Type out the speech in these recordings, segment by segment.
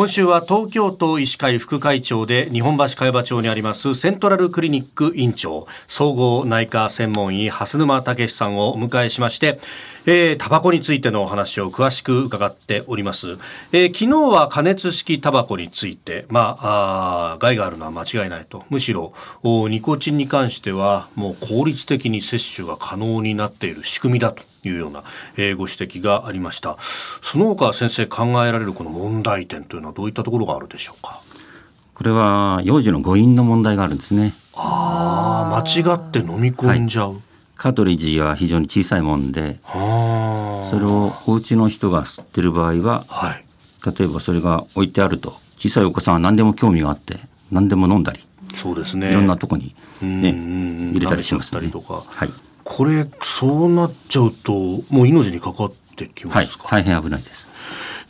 今週は東京都医師会副会長で日本橋海馬町にありますセントラルクリニック院長総合内科専門医蓮沼武さんをお迎えしましてえー、タバコについてのお話を詳しく伺っております、えー、昨日は加熱式タバコについて、まあ、あ害があるのは間違いないと。むしろニコチンに関してはもう効率的に摂取が可能になっている仕組みだと。いうような、えー、ご指摘がありました。その他先生考えられるこの問題点というのはどういったところがあるでしょうか？これは幼児の誤飲の問題があるんですね。ああ間違って飲み込んじゃう、はい。カートリッジは非常に小さいもんでそれをお家の人が吸ってる場合は、はい、例えばそれが置いてあると小さいお子さんは何でも興味があって何でも飲んだりそうですね。いろんなとこに、ね、入れたりしますね。はい、これそうなっちゃうともう命にかかってきますか、はい、大変危ないです。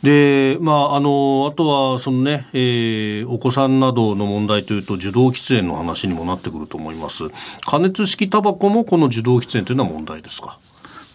で、まあ、あの、あとは、そのね、えー、お子さんなどの問題というと、受動喫煙の話にもなってくると思います。加熱式タバコもこの受動喫煙というのは問題ですか？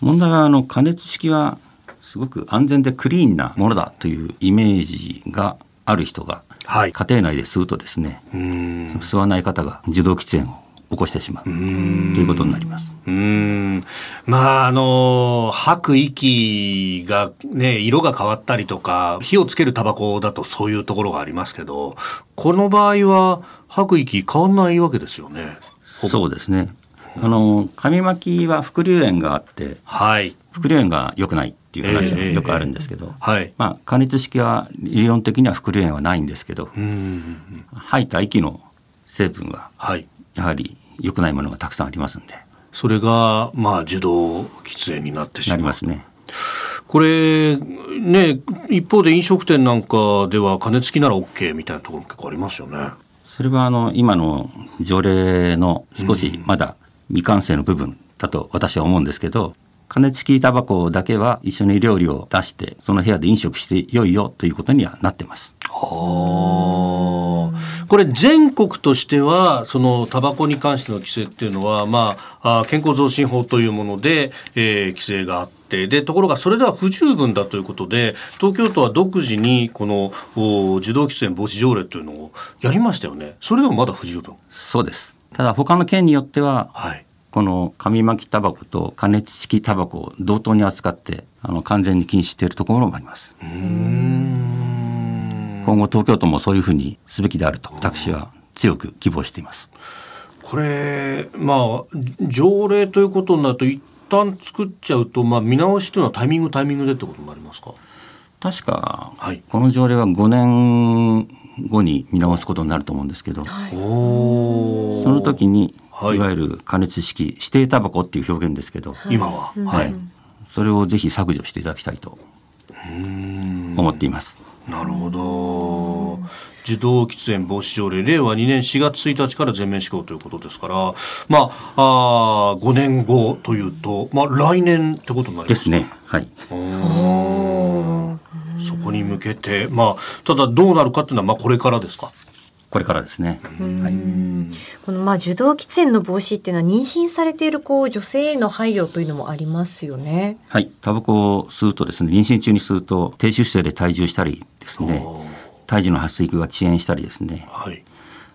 問題は、あの、加熱式は、すごく安全でクリーンなものだというイメージがある人が、はい、家庭内で吸うとですね、吸わない方が受動喫煙を起こしてしまう。ということになります。うん。まああの吐く息がね色が変わったりとか火をつけるタバコだとそういうところがありますけどこの場合は吐く息変わんないわけですよね。そうですね。あの紙巻きは副流煙があって、はい、副流煙が良くないっていう話がよくあるんですけど、えーえーはい、まあ加熱式は理論的には副流煙はないんですけど、吐いた息の成分は、はい、やはり良くないものがたくさんありますんで。それがまあ受動喫煙になってしまう。なりますね。これね一方で飲食店なんかでは加熱器なら OK みたいなところも結構ありますよね。それはあの今の条例の少しまだ未完成の部分だと私は思うんですけど、加熱式タバコだけは一緒に料理を出してその部屋で飲食してよいよということにはなってます。はあこれ全国としてはそのタバコに関しての規制っていうのは、まあ、健康増進法というもので、えー、規制があってでところがそれでは不十分だということで東京都は独自にこの受動喫煙防止条例というのをやりましたよね。それでもまだ不十分。そうです。ただ他の県によっては、はい、この紙巻きタバコと加熱式タバコを同等に扱ってあの完全に禁止しているところもあります。うん今後東京都もそういうふうにすべきであると私は強く希望しています。これまあ条例ということになると一旦作っちゃうとまあ見直しというのはタイミングタイミングでってことになりますか？確か、はい、この条例は5年後に見直すことになると思うんですけど、はい、その時に、はい、いわゆる加熱式指定タバコっていう表現ですけど、今は、はい、それをぜひ削除していただきたいと思っています。なるほど自動喫煙防止条例令和2年4月1日から全面施行ということですからまああ5年後というと、まあ、来年ってことになります。ですね。はい。そこに向けてまあただどうなるかっていうのはまあこれからですか？これからですね。はい、このまあ受動喫煙の防止っていうのは妊娠されているこう女性への配慮というのもありますよね。はい、タバコを吸うとですね、妊娠中に吸うと低出生で体重したりですね、胎児の発育が遅延したりですね、はい、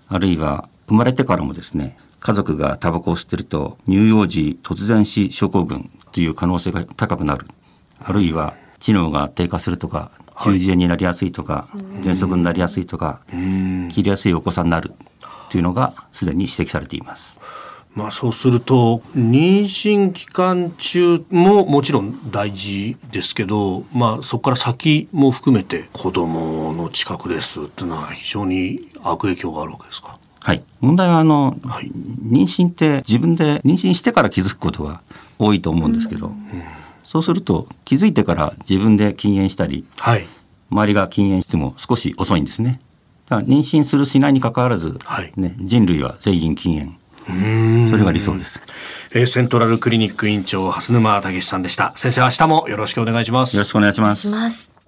あるいは生まれてからもですね、家族がタバコを吸ってると乳幼児突然死症候群という可能性が高くなる。あるいは知能が低下するとか中耳炎になりやすいとか、喘息になりやすいとか、切りやすいお子さんになるというのがすでに指摘されています。まあ、そうすると妊娠期間中ももちろん大事ですけど、まあ、そこから先も含めて子どもの近くですっていうのは非常に悪影響があるわけですか？はい、問題はあの、はい、妊娠って自分で妊娠してから気づくことが多いと思うんですけど、うんそうすると気づいてから自分で禁煙したり、はい、周りが禁煙しても少し遅いんですね。だから妊娠するしないにかかわらず、はい、ね、人類は全員禁煙。それが理想です。えー、セントラルクリニック院長蓮沼武さんでした。先生、明日もよろしくお願いします。よろしくお願いします。